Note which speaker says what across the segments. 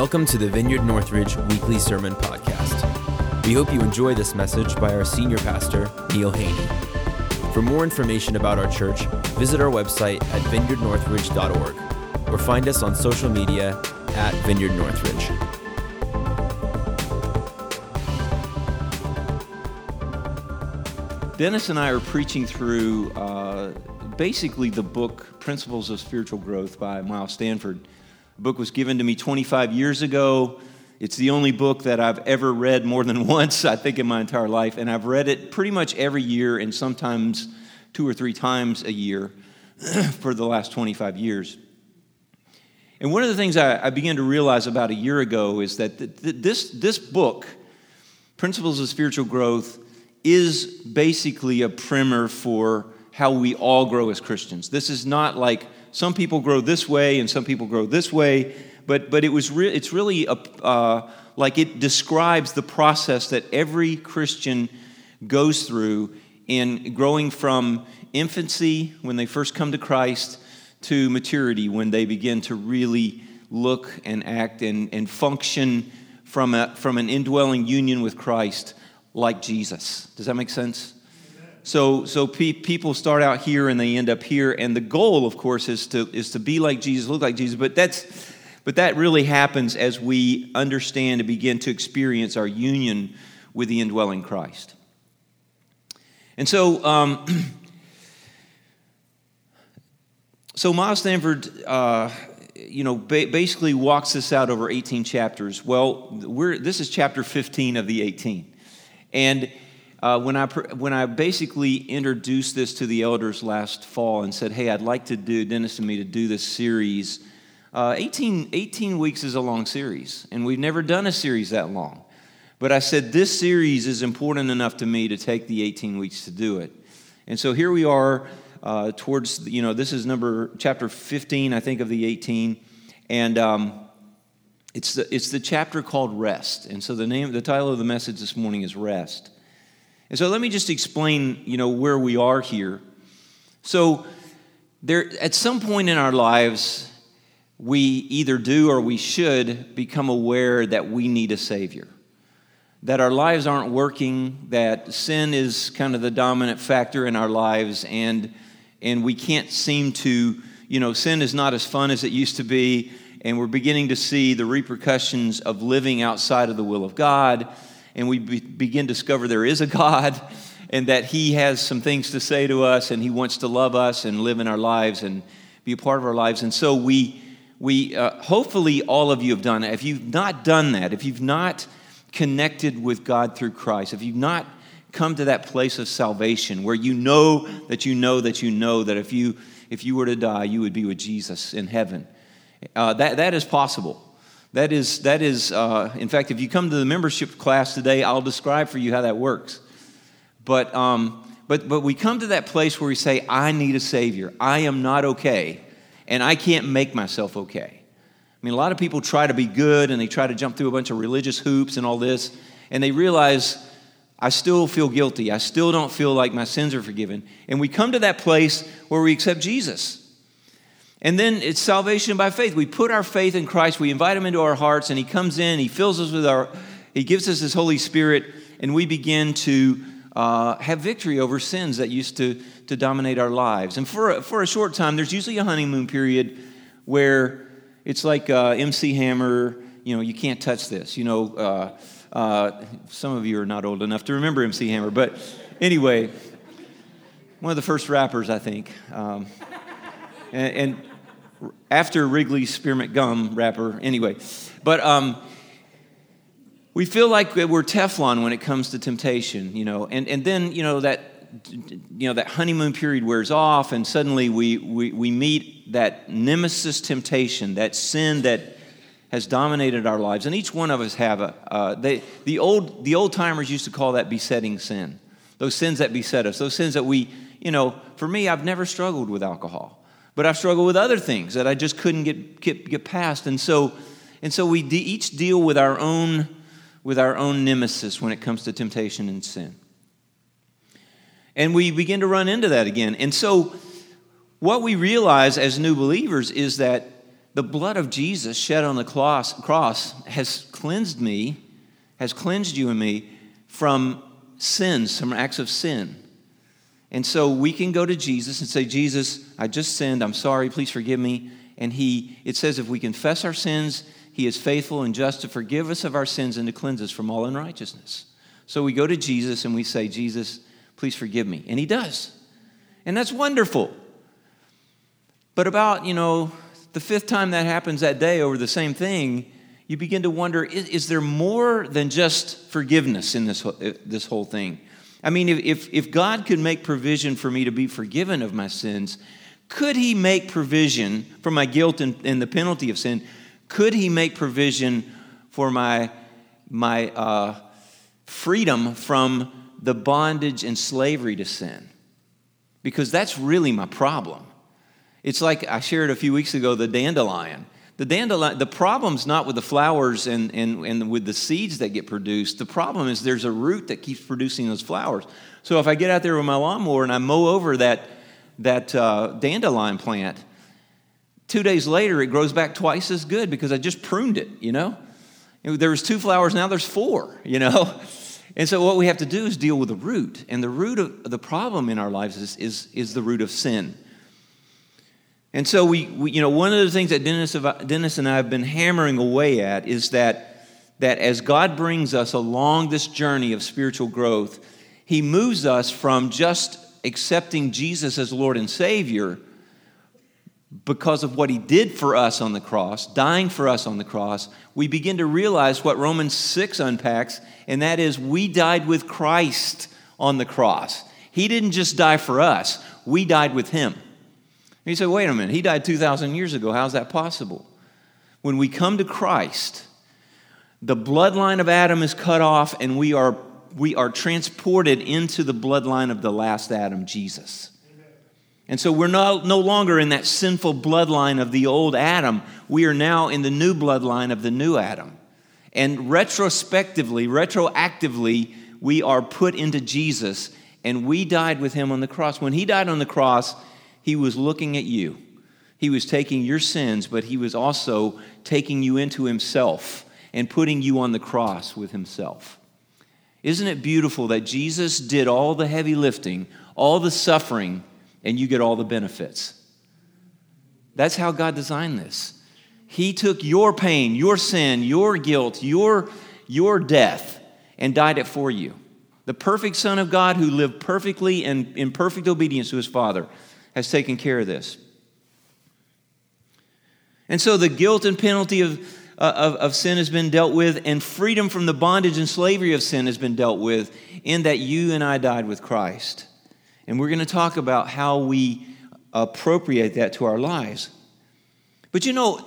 Speaker 1: Welcome to the Vineyard Northridge Weekly Sermon Podcast. We hope you enjoy this message by our senior pastor, Neil Haney. For more information about our church, visit our website at vineyardnorthridge.org or find us on social media at Vineyard Northridge.
Speaker 2: Dennis and I are preaching through uh, basically the book Principles of Spiritual Growth by Miles Stanford. The book was given to me 25 years ago. It's the only book that I've ever read more than once, I think, in my entire life. And I've read it pretty much every year and sometimes two or three times a year for the last 25 years. And one of the things I, I began to realize about a year ago is that th- th- this, this book, Principles of Spiritual Growth, is basically a primer for how we all grow as Christians. This is not like some people grow this way and some people grow this way, but, but it was re- it's really a, uh, like it describes the process that every Christian goes through in growing from infancy when they first come to Christ to maturity when they begin to really look and act and, and function from, a, from an indwelling union with Christ like Jesus. Does that make sense? So, so pe- people start out here and they end up here, and the goal, of course, is to is to be like Jesus, look like Jesus. But that's, but that really happens as we understand and begin to experience our union with the indwelling Christ. And so, um, so Miles Stanford, uh, you know, ba- basically walks this out over 18 chapters. Well, we're this is chapter 15 of the 18, and uh, when, I, when I basically introduced this to the elders last fall and said, hey, I'd like to do, Dennis and me, to do this series, uh, 18, 18 weeks is a long series, and we've never done a series that long. But I said, this series is important enough to me to take the 18 weeks to do it. And so here we are uh, towards, you know, this is number, chapter 15, I think, of the 18. And um, it's, the, it's the chapter called Rest. And so the name, the title of the message this morning is Rest. And so let me just explain, you know, where we are here. So there at some point in our lives we either do or we should become aware that we need a savior. That our lives aren't working, that sin is kind of the dominant factor in our lives and and we can't seem to, you know, sin is not as fun as it used to be and we're beginning to see the repercussions of living outside of the will of God and we be, begin to discover there is a God and that He has some things to say to us and He wants to love us and live in our lives and be a part of our lives. And so we, we uh, hopefully all of you have done that. If you've not done that, if you've not connected with God through Christ, if you've not come to that place of salvation where you know that you know that you know that if you if you were to die, you would be with Jesus in heaven. Uh, that, that is possible. That is, that is uh, in fact, if you come to the membership class today, I'll describe for you how that works. But, um, but, but we come to that place where we say, I need a Savior. I am not okay, and I can't make myself okay. I mean, a lot of people try to be good and they try to jump through a bunch of religious hoops and all this, and they realize, I still feel guilty. I still don't feel like my sins are forgiven. And we come to that place where we accept Jesus. And then it's salvation by faith. We put our faith in Christ, we invite him into our hearts, and he comes in, he fills us with our, he gives us his Holy Spirit, and we begin to uh, have victory over sins that used to, to dominate our lives. And for a, for a short time, there's usually a honeymoon period where it's like uh, MC Hammer, you know, you can't touch this. You know, uh, uh, some of you are not old enough to remember MC Hammer, but anyway, one of the first rappers, I think. Um, and, and after Wrigley's Spearmint Gum wrapper, anyway. But um, we feel like we're Teflon when it comes to temptation, you know, and, and then, you know, that you know that honeymoon period wears off and suddenly we, we, we meet that nemesis temptation that sin that has dominated our lives. And each one of us have a uh, they, the old the old timers used to call that besetting sin. Those sins that beset us those sins that we you know for me i've never struggled with alcohol but I've struggled with other things that I just couldn't get, get, get past. And so, and so we de- each deal with our, own, with our own nemesis when it comes to temptation and sin. And we begin to run into that again. And so, what we realize as new believers is that the blood of Jesus shed on the cross, cross has cleansed me, has cleansed you and me from sins, from acts of sin. And so we can go to Jesus and say, Jesus, I just sinned. I'm sorry. Please forgive me. And he, it says, if we confess our sins, he is faithful and just to forgive us of our sins and to cleanse us from all unrighteousness. So we go to Jesus and we say, Jesus, please forgive me. And he does. And that's wonderful. But about, you know, the fifth time that happens that day over the same thing, you begin to wonder is, is there more than just forgiveness in this, uh, this whole thing? I mean, if, if God could make provision for me to be forgiven of my sins, could He make provision for my guilt and, and the penalty of sin? Could He make provision for my, my uh, freedom from the bondage and slavery to sin? Because that's really my problem. It's like I shared a few weeks ago the dandelion. The dandelion, the problem's not with the flowers and, and, and with the seeds that get produced. The problem is there's a root that keeps producing those flowers. So if I get out there with my lawnmower and I mow over that, that uh, dandelion plant, two days later it grows back twice as good because I just pruned it, you know? There was two flowers, now there's four, you know? And so what we have to do is deal with the root. And the root of the problem in our lives is, is, is the root of sin. And so we, we, you know, one of the things that Dennis, Dennis and I have been hammering away at is that, that as God brings us along this journey of spiritual growth, He moves us from just accepting Jesus as Lord and Savior because of what He did for us on the cross, dying for us on the cross. We begin to realize what Romans 6 unpacks, and that is we died with Christ on the cross. He didn't just die for us, we died with Him. You say, wait a minute, he died 2,000 years ago. How's that possible? When we come to Christ, the bloodline of Adam is cut off and we are, we are transported into the bloodline of the last Adam, Jesus. And so we're no, no longer in that sinful bloodline of the old Adam. We are now in the new bloodline of the new Adam. And retrospectively, retroactively, we are put into Jesus and we died with him on the cross. When he died on the cross, he was looking at you. He was taking your sins, but he was also taking you into himself and putting you on the cross with himself. Isn't it beautiful that Jesus did all the heavy lifting, all the suffering, and you get all the benefits? That's how God designed this. He took your pain, your sin, your guilt, your, your death, and died it for you. The perfect Son of God who lived perfectly and in perfect obedience to his Father has taken care of this. And so the guilt and penalty of, uh, of, of, sin has been dealt with, and freedom from the bondage and slavery of sin has been dealt with, in that you and I died with Christ. And we're going to talk about how we appropriate that to our lives. But you know,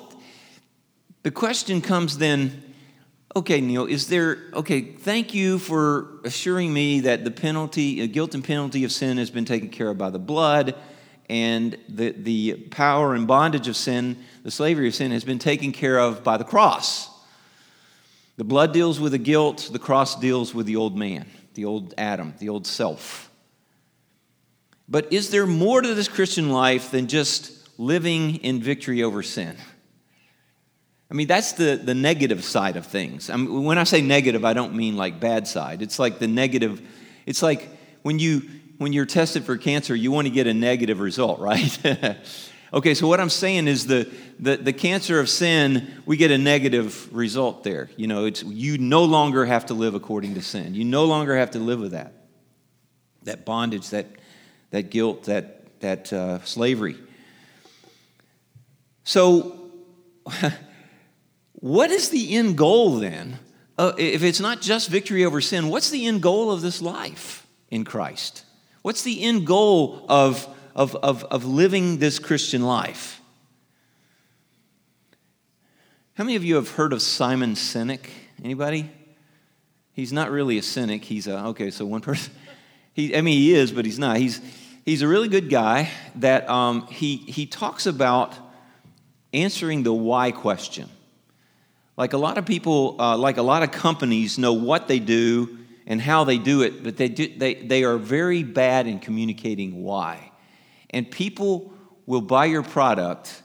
Speaker 2: the question comes then okay, Neil, is there, okay, thank you for assuring me that the penalty, the guilt and penalty of sin has been taken care of by the blood and the, the power and bondage of sin, the slavery of sin, has been taken care of by the cross. The blood deals with the guilt, the cross deals with the old man, the old Adam, the old self. But is there more to this Christian life than just living in victory over sin? I mean, that's the, the negative side of things. I mean, when I say negative, I don't mean like bad side. It's like the negative, it's like when you when you're tested for cancer, you want to get a negative result, right? okay, so what I'm saying is the, the, the cancer of sin, we get a negative result there. You know, it's, you no longer have to live according to sin. You no longer have to live with that. That bondage, that, that guilt, that, that uh, slavery. So, what is the end goal then? Uh, if it's not just victory over sin, what's the end goal of this life in Christ? What's the end goal of, of, of, of living this Christian life? How many of you have heard of Simon Sinek? Anybody? He's not really a cynic. He's a, okay, so one person. He, I mean, he is, but he's not. He's, he's a really good guy that um, he, he talks about answering the why question. Like a lot of people, uh, like a lot of companies know what they do and how they do it, but they, do, they, they are very bad in communicating why. And people will buy your product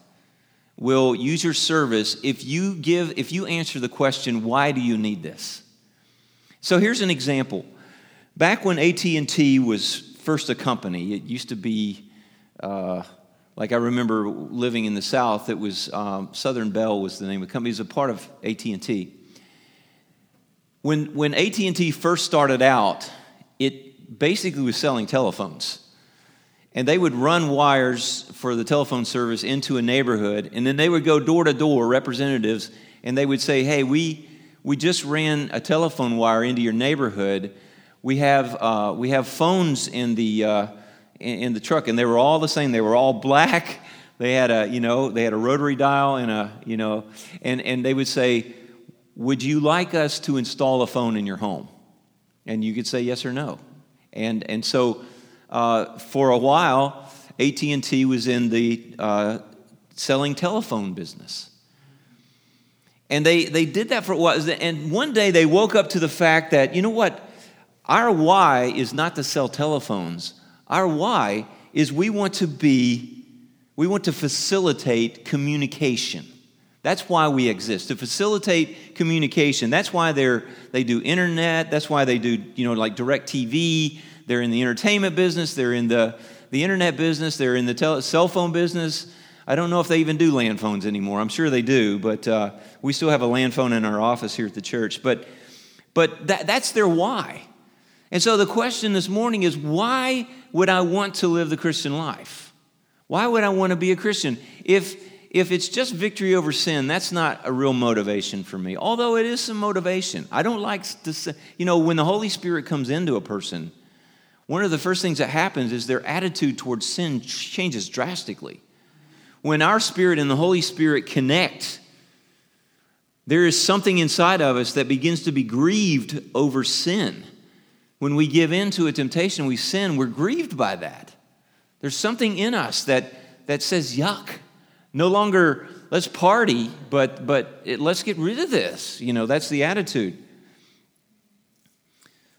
Speaker 2: will use your service if you give if you answer the question why do you need this? So here's an example. Back when at&t was first a company it used to be uh, like i remember living in the south it was um, southern bell was the name of the company. It was a part of at&t when, when at&t first started out it basically was selling telephones. And they would run wires for the telephone service into a neighborhood and then they would go door to door representatives and they would say hey we we just ran a telephone wire into your neighborhood. We have uh, we have phones in the uh, in, in the truck. And they were all the same. They were all black. They had a you know they had a rotary dial and a you know and and they would say would you like us to install a phone in your home and you could say yes or no and and so uh, for a while, AT&T was in the uh, selling telephone business. And they, they did that for a while. And one day they woke up to the fact that, you know what? Our why is not to sell telephones. Our why is we want to be, we want to facilitate communication. That's why we exist, to facilitate communication. That's why they're, they do internet. That's why they do, you know, like DirecTV. They're in the entertainment business, they're in the, the internet business, they're in the tele- cell phone business. I don't know if they even do land phones anymore. I'm sure they do, but uh, we still have a land phone in our office here at the church. But, but that, that's their why. And so the question this morning is why would I want to live the Christian life? Why would I want to be a Christian? If, if it's just victory over sin, that's not a real motivation for me, although it is some motivation. I don't like to say, you know, when the Holy Spirit comes into a person, one of the first things that happens is their attitude towards sin changes drastically. When our spirit and the Holy Spirit connect, there is something inside of us that begins to be grieved over sin. When we give in to a temptation, we sin, we're grieved by that. There's something in us that, that says, yuck. No longer let's party, but, but it, let's get rid of this. You know, that's the attitude.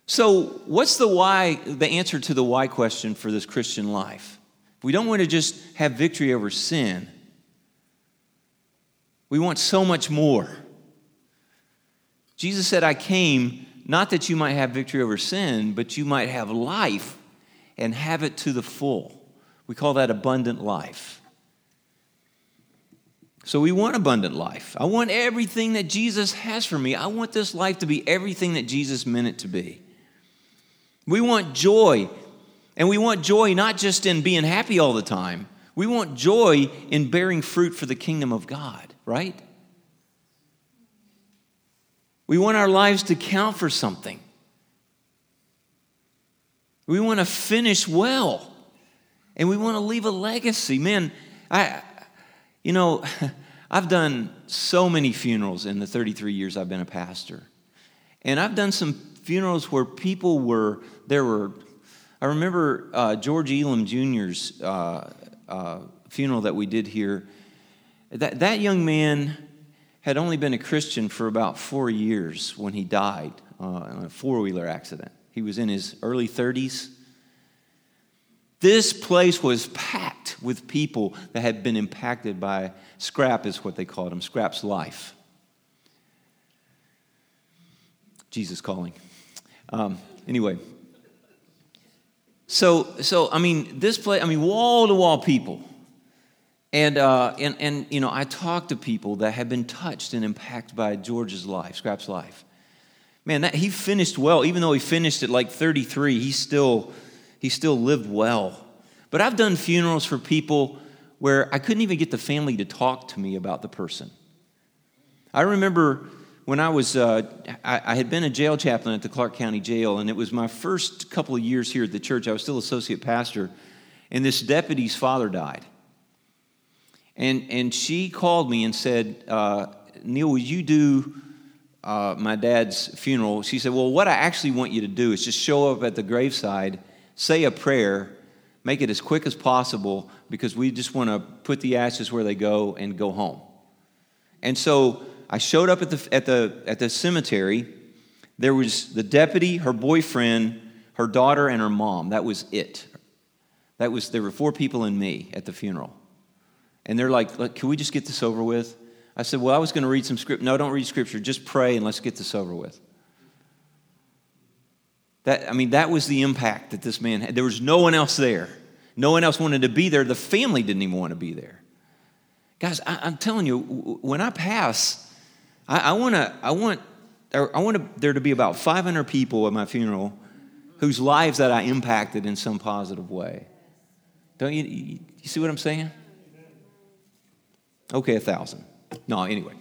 Speaker 2: So, what's the why, the answer to the why question for this Christian life? We don't want to just have victory over sin. We want so much more. Jesus said, I came not that you might have victory over sin, but you might have life and have it to the full. We call that abundant life. So we want abundant life. I want everything that Jesus has for me. I want this life to be everything that Jesus meant it to be. We want joy. And we want joy not just in being happy all the time, we want joy in bearing fruit for the kingdom of God, right? We want our lives to count for something. We want to finish well. And we want to leave a legacy. Man, I you know, I've done so many funerals in the 33 years I've been a pastor. And I've done some funerals where people were, there were, I remember uh, George Elam Jr.'s uh, uh, funeral that we did here. That, that young man had only been a Christian for about four years when he died uh, in a four wheeler accident. He was in his early 30s. This place was packed with people that had been impacted by Scrap, is what they called him, Scrap's life. Jesus calling. Um, anyway, so so I mean this place. I mean wall to wall people, and uh, and and you know I talked to people that had been touched and impacted by George's life, Scrap's life. Man, that, he finished well. Even though he finished at like 33, he still he still lived well. But I've done funerals for people where I couldn't even get the family to talk to me about the person. I remember when I was, uh, I, I, had been a jail chaplain at the Clark County Jail, and it was my first couple of years here at the church. I was still associate pastor, and this deputy's father died. And, and she called me and said, uh, Neil, would you do uh, my dad's funeral? She said, Well, what I actually want you to do is just show up at the graveside, say a prayer, make it as quick as possible, because we just want to put the ashes where they go and go home. And so I showed up at the, at the, at the cemetery. There was the deputy, her boyfriend, her daughter, and her mom. That was it. That was, there were four people and me at the funeral. And they're like, Look, Can we just get this over with? I said, Well, I was going to read some script. No, don't read scripture. Just pray and let's get this over with. That, I mean, that was the impact that this man had. There was no one else there. No one else wanted to be there. The family didn't even want to be there. Guys, I, am telling you, when I pass, I, I, wanna, I want, I want there to be about 500 people at my funeral whose lives that I impacted in some positive way. Don't you, you see what I'm saying? Okay, a thousand. No, anyway.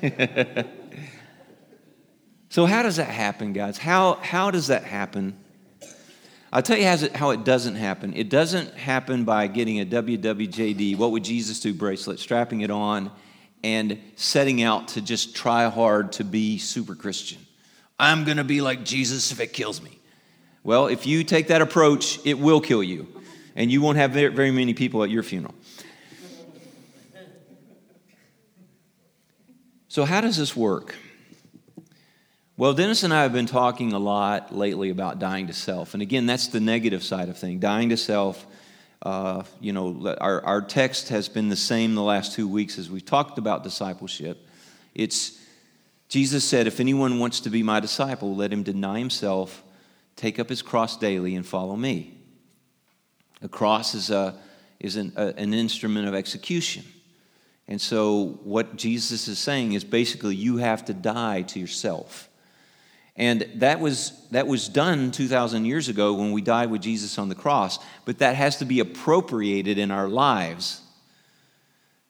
Speaker 2: so, how does that happen, guys? How, how does that happen? I'll tell you how it doesn't happen. It doesn't happen by getting a WWJD, what would Jesus do bracelet, strapping it on, and setting out to just try hard to be super Christian. I'm going to be like Jesus if it kills me. Well, if you take that approach, it will kill you, and you won't have very many people at your funeral. So, how does this work? Well, Dennis and I have been talking a lot lately about dying to self. And again, that's the negative side of things dying to self. Uh, you know, our, our text has been the same the last two weeks as we've talked about discipleship. It's Jesus said, If anyone wants to be my disciple, let him deny himself, take up his cross daily, and follow me. A cross is, a, is an, a, an instrument of execution. And so, what Jesus is saying is basically, you have to die to yourself. And that was, that was done 2,000 years ago when we died with Jesus on the cross, but that has to be appropriated in our lives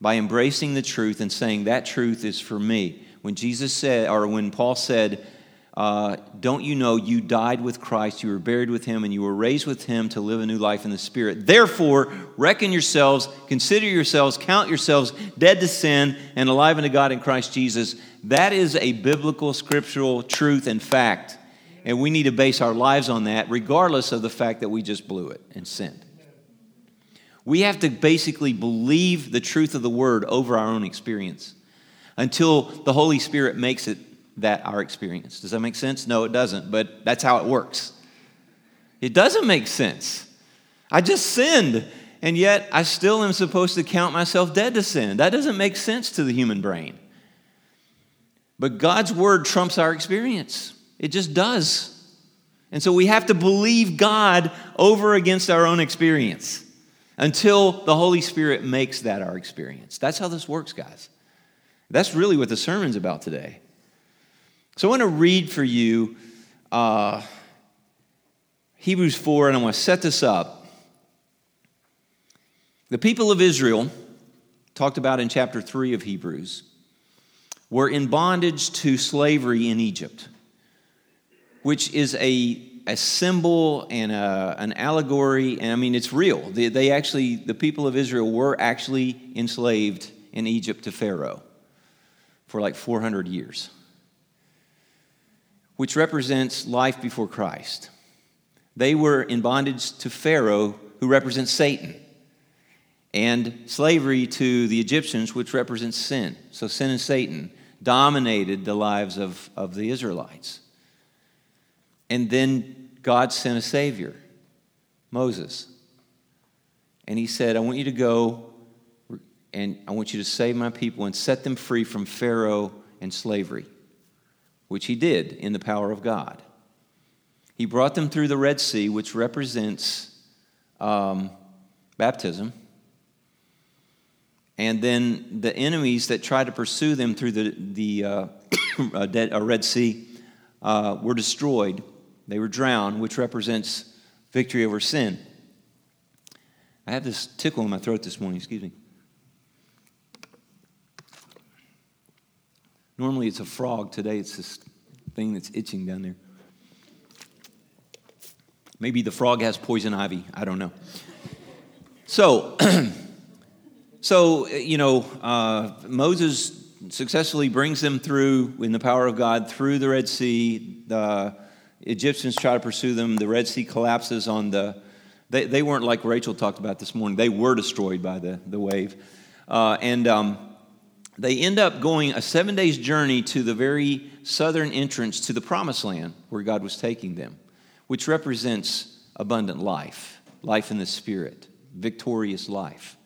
Speaker 2: by embracing the truth and saying, That truth is for me. When Jesus said, or when Paul said, uh, don't you know you died with Christ, you were buried with him, and you were raised with him to live a new life in the Spirit? Therefore, reckon yourselves, consider yourselves, count yourselves dead to sin and alive unto God in Christ Jesus. That is a biblical, scriptural truth and fact. And we need to base our lives on that, regardless of the fact that we just blew it and sinned. We have to basically believe the truth of the word over our own experience until the Holy Spirit makes it that our experience. Does that make sense? No, it doesn't, but that's how it works. It doesn't make sense. I just sinned, and yet I still am supposed to count myself dead to sin. That doesn't make sense to the human brain. But God's word trumps our experience, it just does. And so we have to believe God over against our own experience until the Holy Spirit makes that our experience. That's how this works, guys. That's really what the sermon's about today. So I want to read for you uh, Hebrews 4, and I want to set this up. The people of Israel, talked about in chapter 3 of Hebrews, were in bondage to slavery in Egypt, which is a, a symbol and a, an allegory, and I mean, it's real. They, they actually, the people of Israel were actually enslaved in Egypt to Pharaoh for like 400 years which represents life before Christ. They were in bondage to Pharaoh, who represents Satan, and slavery to the Egyptians, which represents sin. So sin and Satan dominated the lives of, of the Israelites. And then God sent a Savior, Moses. And he said, I want you to go and I want you to save my people and set them free from Pharaoh and slavery which he did in the power of God. He brought them through the Red Sea, which represents um, baptism. And then the enemies that tried to pursue them through the, the uh, uh, Red Sea uh, were destroyed. They were drowned, which represents victory over sin. I have this tickle in my throat this morning, excuse me. Normally it's a frog. Today it's this thing that's itching down there. Maybe the frog has poison ivy. I don't know. So, so you know, uh, Moses successfully brings them through in the power of God through the Red Sea. The Egyptians try to pursue them. The Red Sea collapses on the. They, they weren't like Rachel talked about this morning. They were destroyed by the, the wave. Uh, and um, they end up going a seven days journey to the very southern entrance to the promised land where God was taking them, which represents abundant life, life in the spirit, victorious life.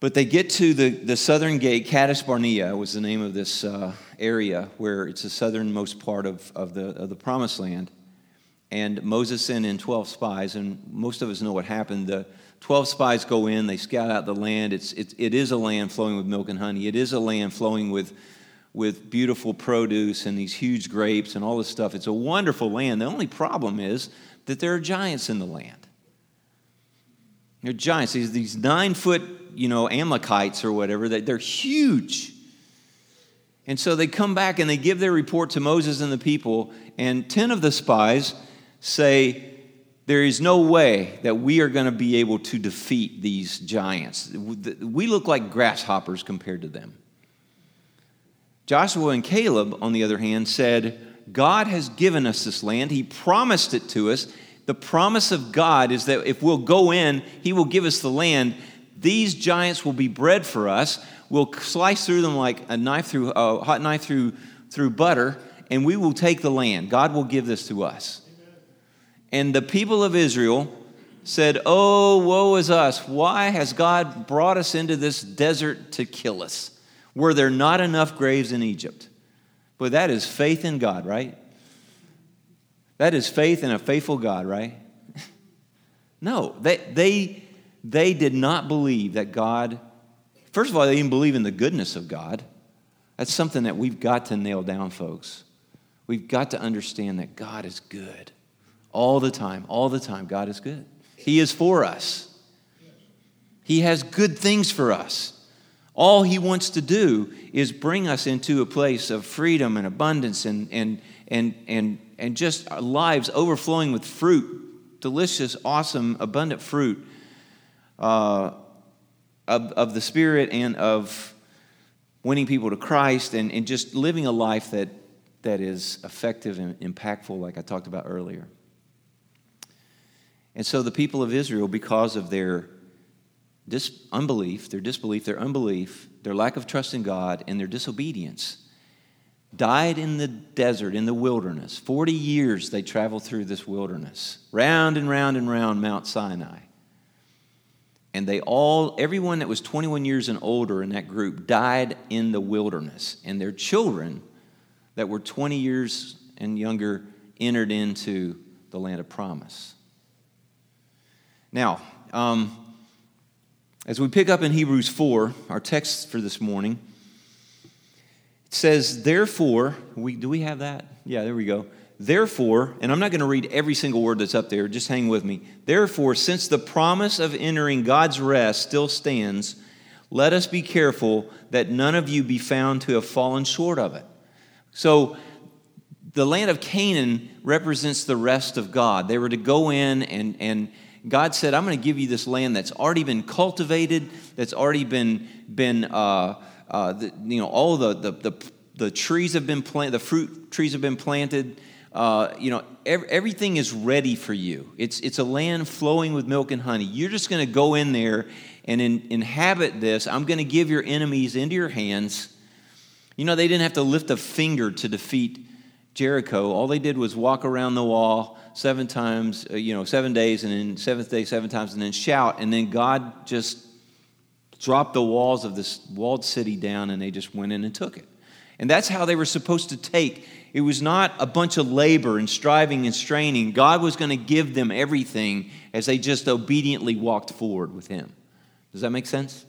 Speaker 2: But they get to the, the southern gate, Kadesh Barnea was the name of this uh, area where it's the southernmost part of, of, the, of the promised land. And Moses sent in 12 spies, and most of us know what happened. The 12 spies go in, they scout out the land. It's, it's, it is a land flowing with milk and honey, it is a land flowing with, with beautiful produce and these huge grapes and all this stuff. It's a wonderful land. The only problem is that there are giants in the land. They're giants, these, these nine foot you know, Amalekites or whatever, that they're huge. And so they come back and they give their report to Moses and the people, and 10 of the spies say, There is no way that we are going to be able to defeat these giants. We look like grasshoppers compared to them. Joshua and Caleb, on the other hand, said, God has given us this land. He promised it to us. The promise of God is that if we'll go in, He will give us the land. These giants will be bread for us. We'll slice through them like a knife through a hot knife through through butter, and we will take the land. God will give this to us. And the people of Israel said, Oh, woe is us. Why has God brought us into this desert to kill us? Were there not enough graves in Egypt? But that is faith in God, right? That is faith in a faithful God, right? no, they, they they did not believe that God, first of all, they didn't believe in the goodness of God. That's something that we've got to nail down, folks. We've got to understand that God is good. All the time, all the time, God is good. He is for us, He has good things for us. All He wants to do is bring us into a place of freedom and abundance and, and, and, and, and just lives overflowing with fruit, delicious, awesome, abundant fruit uh, of, of the Spirit and of winning people to Christ and, and just living a life that, that is effective and impactful, like I talked about earlier. And so the people of Israel, because of their dis- unbelief, their disbelief, their unbelief, their lack of trust in God, and their disobedience, died in the desert, in the wilderness. 40 years they traveled through this wilderness, round and round and round Mount Sinai. And they all, everyone that was 21 years and older in that group died in the wilderness. And their children that were 20 years and younger entered into the land of promise. Now, um, as we pick up in Hebrews 4, our text for this morning, it says, Therefore, we, do we have that? Yeah, there we go. Therefore, and I'm not going to read every single word that's up there, just hang with me. Therefore, since the promise of entering God's rest still stands, let us be careful that none of you be found to have fallen short of it. So, the land of Canaan represents the rest of God. They were to go in, and, and God said, I'm going to give you this land that's already been cultivated, that's already been, been uh, uh, the, you know, all the, the, the, the trees have been planted, the fruit trees have been planted uh, you know, ev- everything is ready for you. It's, it's a land flowing with milk and honey. You're just going to go in there and in, inhabit this. I'm going to give your enemies into your hands. You know, they didn't have to lift a finger to defeat Jericho. All they did was walk around the wall seven times, uh, you know, seven days, and then seventh day seven times, and then shout. And then God just dropped the walls of this walled city down, and they just went in and took it. And that's how they were supposed to take it was not a bunch of labor and striving and straining. God was going to give them everything as they just obediently walked forward with Him. Does that make sense?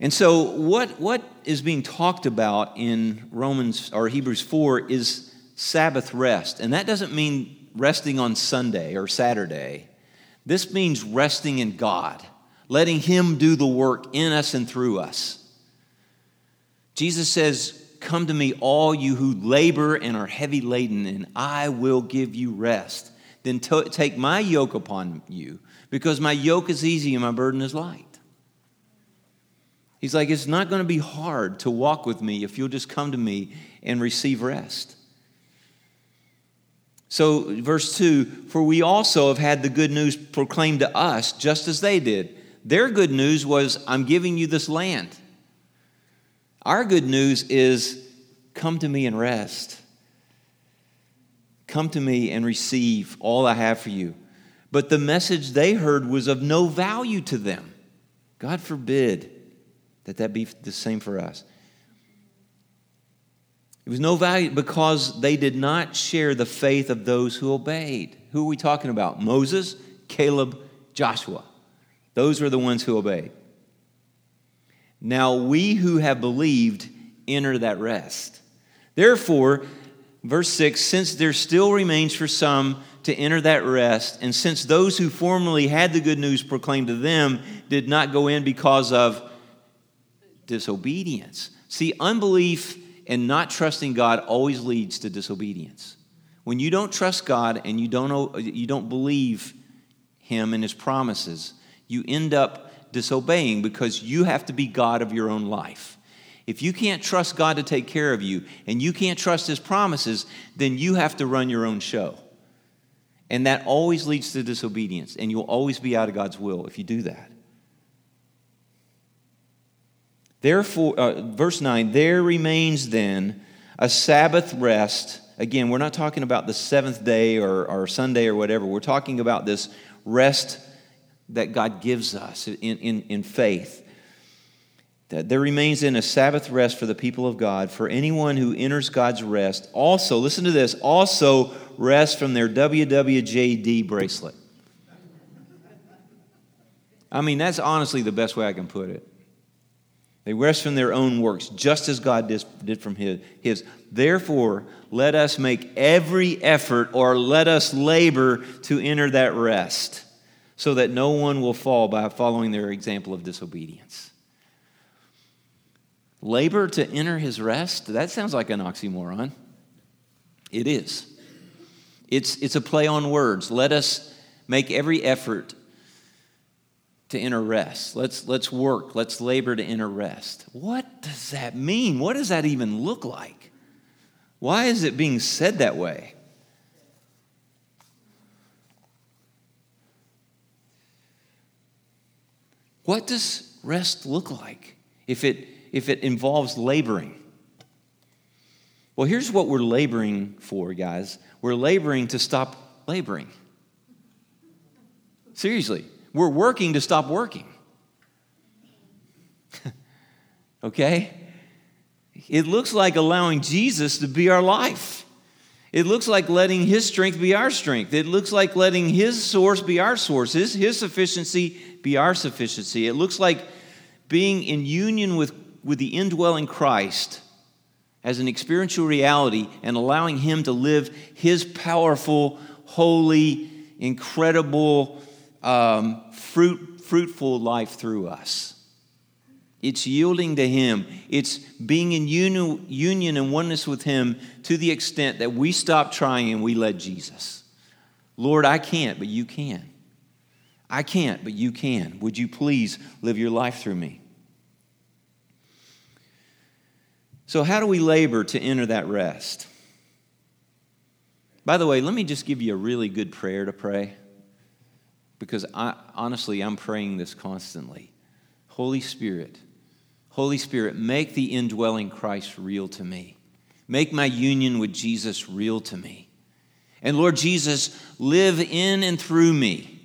Speaker 2: And so, what, what is being talked about in Romans or Hebrews 4 is Sabbath rest. And that doesn't mean resting on Sunday or Saturday. This means resting in God, letting Him do the work in us and through us. Jesus says, Come to me, all you who labor and are heavy laden, and I will give you rest. Then to- take my yoke upon you, because my yoke is easy and my burden is light. He's like, it's not going to be hard to walk with me if you'll just come to me and receive rest. So, verse 2 For we also have had the good news proclaimed to us, just as they did. Their good news was, I'm giving you this land. Our good news is come to me and rest. Come to me and receive all I have for you. But the message they heard was of no value to them. God forbid that that be the same for us. It was no value because they did not share the faith of those who obeyed. Who are we talking about? Moses, Caleb, Joshua. Those were the ones who obeyed. Now we who have believed enter that rest. Therefore, verse 6 since there still remains for some to enter that rest, and since those who formerly had the good news proclaimed to them did not go in because of disobedience. See, unbelief and not trusting God always leads to disobedience. When you don't trust God and you don't, you don't believe Him and His promises, you end up disobeying because you have to be God of your own life. If you can't trust God to take care of you and you can't trust His promises, then you have to run your own show. And that always leads to disobedience, and you'll always be out of God's will if you do that. Therefore, uh, verse 9, there remains then a Sabbath rest. Again, we're not talking about the seventh day or, or Sunday or whatever. We're talking about this rest that God gives us in, in, in faith. That there remains then a Sabbath rest for the people of God, for anyone who enters God's rest. Also, listen to this, also rest from their WWJD bracelet. I mean, that's honestly the best way I can put it. They rest from their own works, just as God did from his. Therefore, let us make every effort or let us labor to enter that rest, so that no one will fall by following their example of disobedience. Labor to enter his rest? That sounds like an oxymoron. It is. It's, it's a play on words. Let us make every effort to enter rest. Let's, let's work. Let's labor to enter rest. What does that mean? What does that even look like? Why is it being said that way? What does rest look like if it, if it involves laboring? Well, here's what we're laboring for, guys. We're laboring to stop laboring. Seriously. We're working to stop working. okay? It looks like allowing Jesus to be our life. It looks like letting His strength be our strength. It looks like letting His source be our source, His, his sufficiency be our sufficiency. It looks like being in union with, with the indwelling Christ as an experiential reality and allowing Him to live His powerful, holy, incredible, um, fruit, fruitful life through us. It's yielding to Him. It's being in union, union and oneness with Him to the extent that we stop trying and we let Jesus. Lord, I can't, but you can. I can't, but you can. Would you please live your life through me? So, how do we labor to enter that rest? By the way, let me just give you a really good prayer to pray because I, honestly, I'm praying this constantly. Holy Spirit, Holy Spirit, make the indwelling Christ real to me. Make my union with Jesus real to me. And Lord Jesus, live in and through me.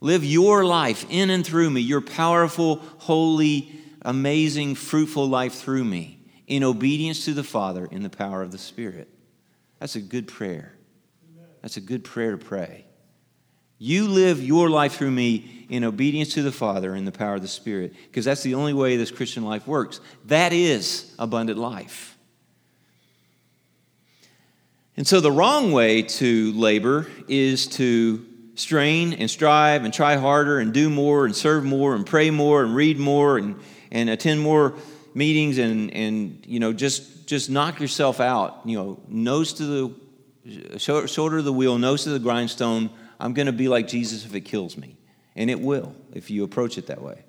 Speaker 2: Live your life in and through me, your powerful, holy, amazing, fruitful life through me, in obedience to the Father in the power of the Spirit. That's a good prayer. That's a good prayer to pray. You live your life through me in obedience to the Father in the power of the Spirit, because that's the only way this Christian life works. That is abundant life. And so the wrong way to labor is to strain and strive and try harder and do more and serve more and pray more and read more and, and attend more meetings and, and you know just just knock yourself out you know nose to the shoulder to the wheel nose to the grindstone I'm going to be like Jesus if it kills me. And it will if you approach it that way.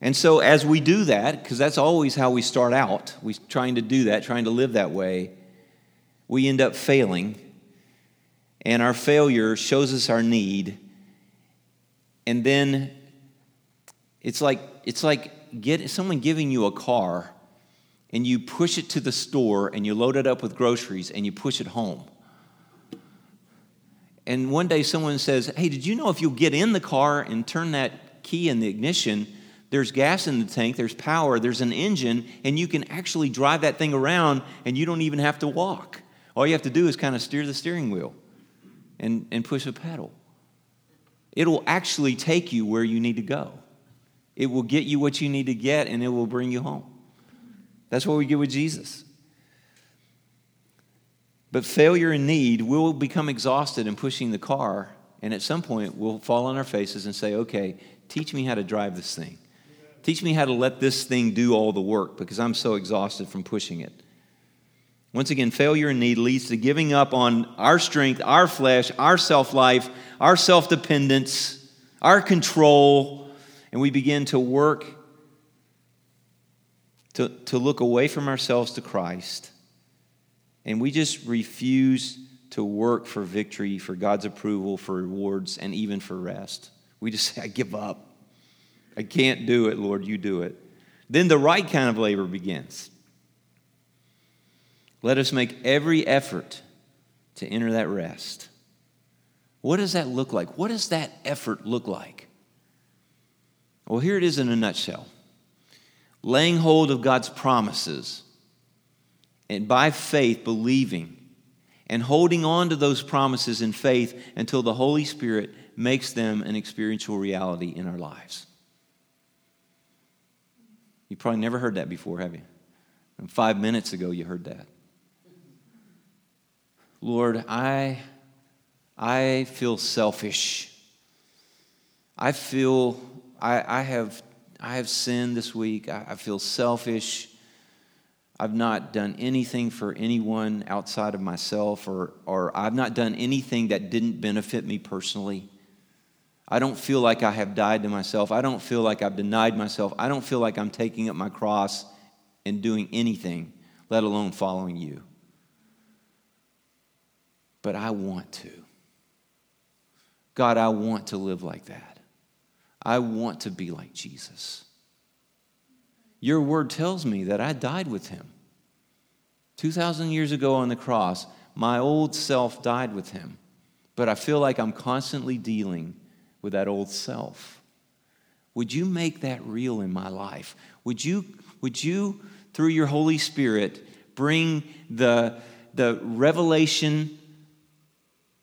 Speaker 2: And so, as we do that, because that's always how we start out, we trying to do that, trying to live that way, we end up failing. And our failure shows us our need. And then it's like, it's like get, someone giving you a car and you push it to the store and you load it up with groceries and you push it home. And one day someone says, Hey, did you know if you'll get in the car and turn that key in the ignition, there's gas in the tank, there's power, there's an engine, and you can actually drive that thing around and you don't even have to walk. All you have to do is kind of steer the steering wheel and, and push a pedal. It'll actually take you where you need to go. It will get you what you need to get and it will bring you home. That's what we get with Jesus. But failure and need will become exhausted in pushing the car, and at some point we'll fall on our faces and say, Okay, teach me how to drive this thing. Teach me how to let this thing do all the work because I'm so exhausted from pushing it. Once again, failure and need leads to giving up on our strength, our flesh, our self life, our self dependence, our control, and we begin to work to, to look away from ourselves to Christ. And we just refuse to work for victory, for God's approval, for rewards, and even for rest. We just say, I give up. I can't do it, Lord, you do it. Then the right kind of labor begins. Let us make every effort to enter that rest. What does that look like? What does that effort look like? Well, here it is in a nutshell laying hold of God's promises, and by faith believing and holding on to those promises in faith until the Holy Spirit makes them an experiential reality in our lives. You probably never heard that before, have you? And five minutes ago, you heard that. Lord, I, I feel selfish. I feel I, I have I have sinned this week. I, I feel selfish. I've not done anything for anyone outside of myself, or, or I've not done anything that didn't benefit me personally. I don't feel like I have died to myself. I don't feel like I've denied myself. I don't feel like I'm taking up my cross and doing anything, let alone following you. But I want to. God, I want to live like that. I want to be like Jesus. Your word tells me that I died with him. 2,000 years ago on the cross, my old self died with him. But I feel like I'm constantly dealing with that old self. Would you make that real in my life? Would you, would you through your Holy Spirit, bring the, the revelation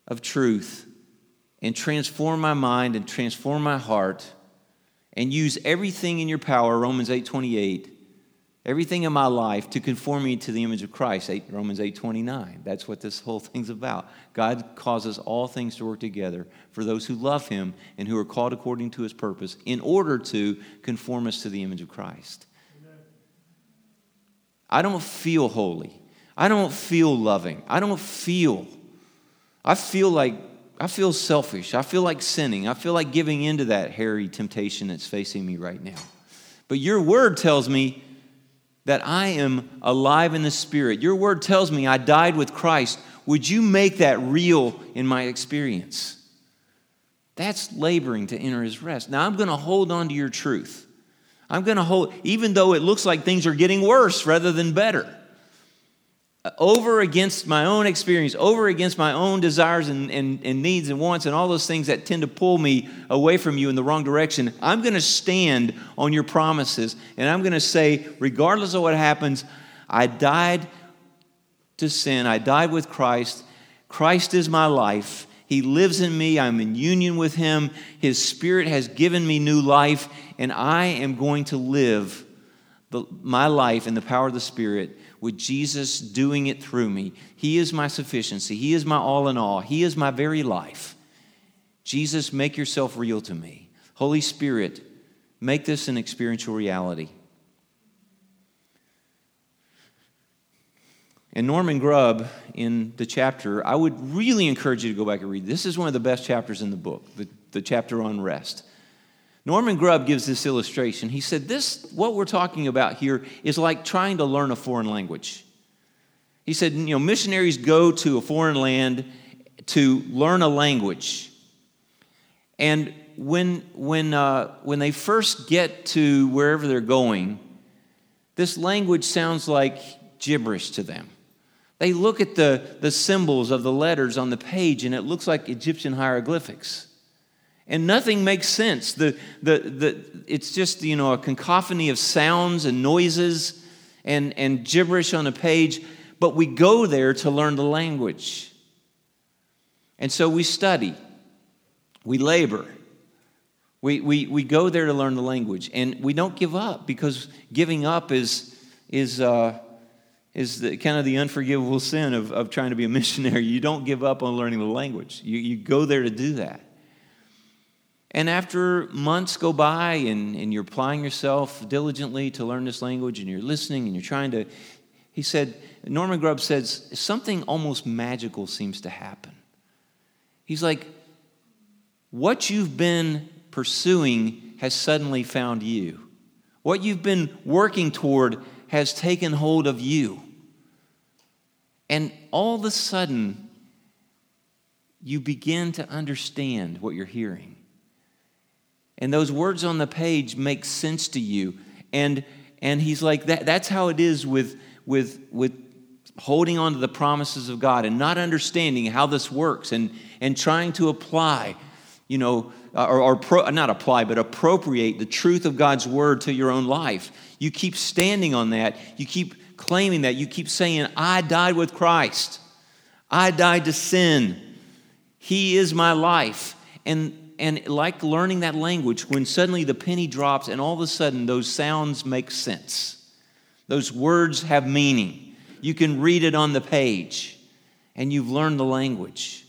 Speaker 2: of truth and transform my mind and transform my heart and use everything in your power romans 8.28 everything in my life to conform me to the image of christ 8, romans 8.29 that's what this whole thing's about. God causes all things to work together for those who love him and who are called according to his purpose in order to conform us to the image of christ. Amen. i don't feel holy. I don't feel loving. I don't feel i feel like I feel selfish. I feel like sinning. I feel like giving into that hairy temptation that's facing me right now. But your word tells me that I am alive in the Spirit. Your word tells me I died with Christ. Would you make that real in my experience? That's laboring to enter his rest. Now, I'm going to hold on to your truth. I'm going to hold, even though it looks like things are getting worse rather than better over against my own experience, over against my own desires and, and, and, needs and wants and all those things that tend to pull me away from you in the wrong direction, I'm going to stand on your promises and I'm going to say, regardless of what happens, I died to sin. I died with Christ. Christ is my life. He lives in me. I'm in union with Him. His Spirit has given me new life, and I am going to live the, my life in the power of the Spirit with Jesus doing it through me. He is my sufficiency. He is my all in all. He is my very life. Jesus, make yourself real to me. Holy Spirit, make this an experiential reality. And Norman Grubb, in the chapter, I would really encourage you to go back and read. This is one of the best chapters in the book, the, the chapter on rest. Norman Grubb gives this illustration. He said, This, what we're talking about here, is like trying to learn a foreign language. He said, You know, missionaries go to a foreign land to learn a language. And when, when, uh, when they first get to wherever they're going, This language sounds like gibberish to them. They look at the, the symbols of the letters on the page and it looks like Egyptian hieroglyphics. And nothing makes sense. The, the, the, it's just, you know, a cacophony of sounds and noises and, and gibberish on a page, but we go there to learn the language. And so we study, we labor, we, we, we go there to learn the language, and we don't give up because giving up is, is, uh, is the, kind of the unforgivable sin of, of trying to be a missionary. You don't give up on learning the language, you, you go there to do that. And after months go by and, and you're applying yourself diligently to learn this language and you're listening and you're trying to, he said, Norman Grubb says, something almost magical seems to happen. He's like, what you've been pursuing has suddenly found you. What you've been working toward has taken hold of you. And all of a sudden, you begin to understand what you're hearing. And those words on the page make sense to you. And, and he's like, that, that's how it is with, with, with holding on to the promises of God and not understanding how this works and, and trying to apply, you know, uh, or, or pro, not apply, but appropriate the truth of God's word to your own life. You keep standing on that. You keep claiming that. You keep saying, I died with Christ. I died to sin. He is my life. And and like learning that language, when suddenly the penny drops and all of a sudden those sounds make sense, those words have meaning. You can read it on the page and you've learned the language.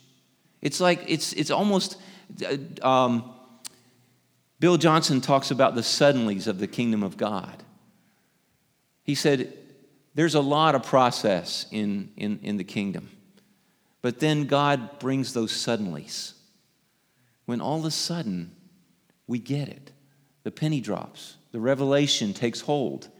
Speaker 2: It's like, it's, it's almost, uh, um, Bill Johnson talks about the suddenlies of the kingdom of God. He said, there's a lot of process in, in, in the kingdom, but then God brings those suddenlies when all of a sudden we get it. The penny drops, the revelation takes hold.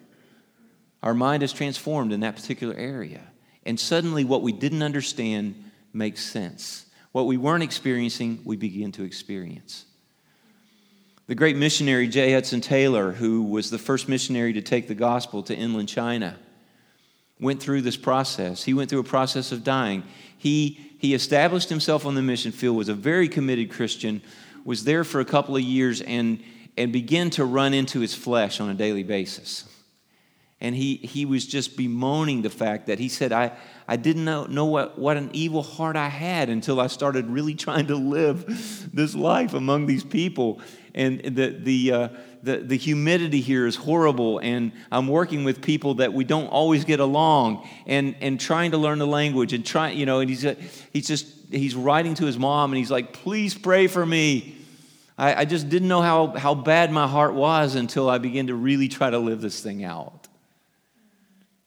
Speaker 2: Our mind is transformed in that particular area. And suddenly, what we didn't understand makes sense. What we weren't experiencing, we begin to experience. The great missionary J. Hudson Taylor, who was the first missionary to take the gospel to inland China, went through this process. He went through a process of dying. He, he established himself on the mission field, was a very committed Christian, was there for a couple of years, and, and began to run into his flesh on a daily basis. And he, he was just bemoaning the fact that he said, I, I didn't know, know what, what an evil heart I had until I started really trying to live this life among these people. And the, the, uh, the, the humidity here is horrible, and I'm working with people that we don't always get along, and, and trying to learn the language, and trying, you know, and he's, he's just, he's writing to his mom, and he's like, please pray for me. I, I just didn't know how, how bad my heart was until I began to really try to live this thing out.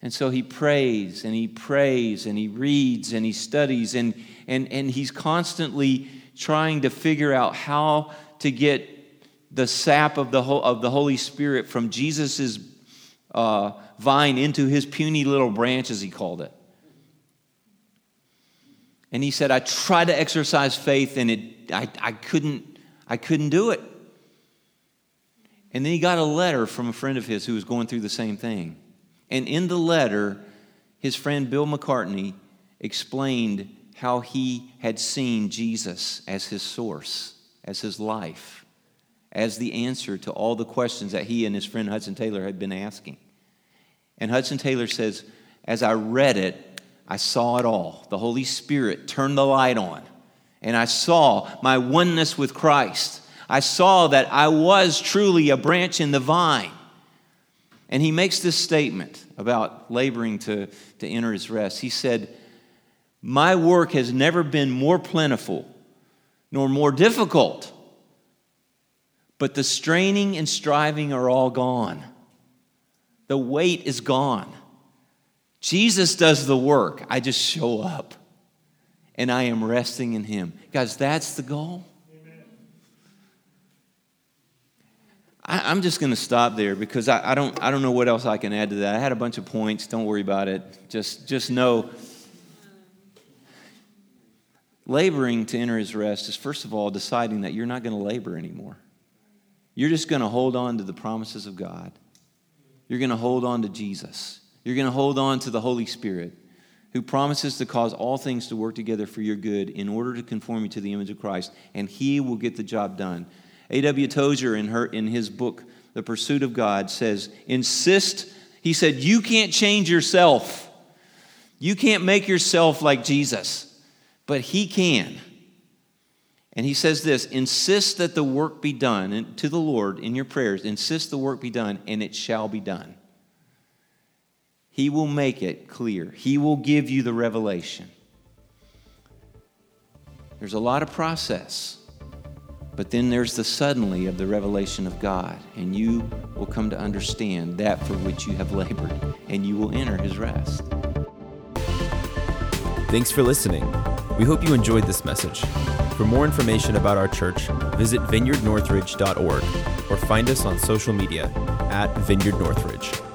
Speaker 2: And so he prays and he prays and he reads and he studies and, and, and he's constantly trying to figure out how to get the sap of the, of the Holy Spirit from Jesus' uh, vine into his puny little branch, as he called it. And he said, I tried to exercise faith and it, I, I, couldn't, I couldn't do it. And then he got a letter from a friend of his who was going through the same thing. And in the letter, his friend Bill McCartney explained how he had seen Jesus as his source, as his life as the answer to all the questions that he and his friend Hudson Taylor had been asking. And Hudson Taylor says, As I read it, I saw it all. The Holy Spirit turned the light on, and I saw my oneness with Christ. I saw that I was truly a branch in the vine. And he makes this statement about laboring to, to enter his rest. He said, My work has never been more plentiful nor more difficult but the straining and striving are all gone. The weight is gone. Jesus does the work. I just show up and I am resting in Him. Guys, that's the goal. I, am just going to stop there because I, I, don't, I don't know what else I can add to that. I had a bunch of points. Don't worry about it. Just, just know laboring to enter His rest is, first of all, deciding that you're not going to labor anymore. You're just going to hold on to the promises of God. You're going to hold on to Jesus. You're going to hold on to the Holy Spirit who promises to cause all things to work together for your good in order to conform you to the image of Christ, and he will get the job done. A.W. Tozer, in, her, in his book, The Pursuit of God, says, Insist, he said, you can't change yourself. You can't make yourself like Jesus, but he can. And he says this insist that the work be done to the Lord in your prayers. Insist the work be done, and it shall be done. He will make it clear, He will give you the revelation. There's a lot of process, but then there's the suddenly of the revelation of God, and you will come to understand that for which you have labored, and you will enter His rest.
Speaker 1: Thanks for listening. We hope you enjoyed this message. For more information about our church, visit vineyardnorthridge.org or find us on social media at Vineyard Northridge.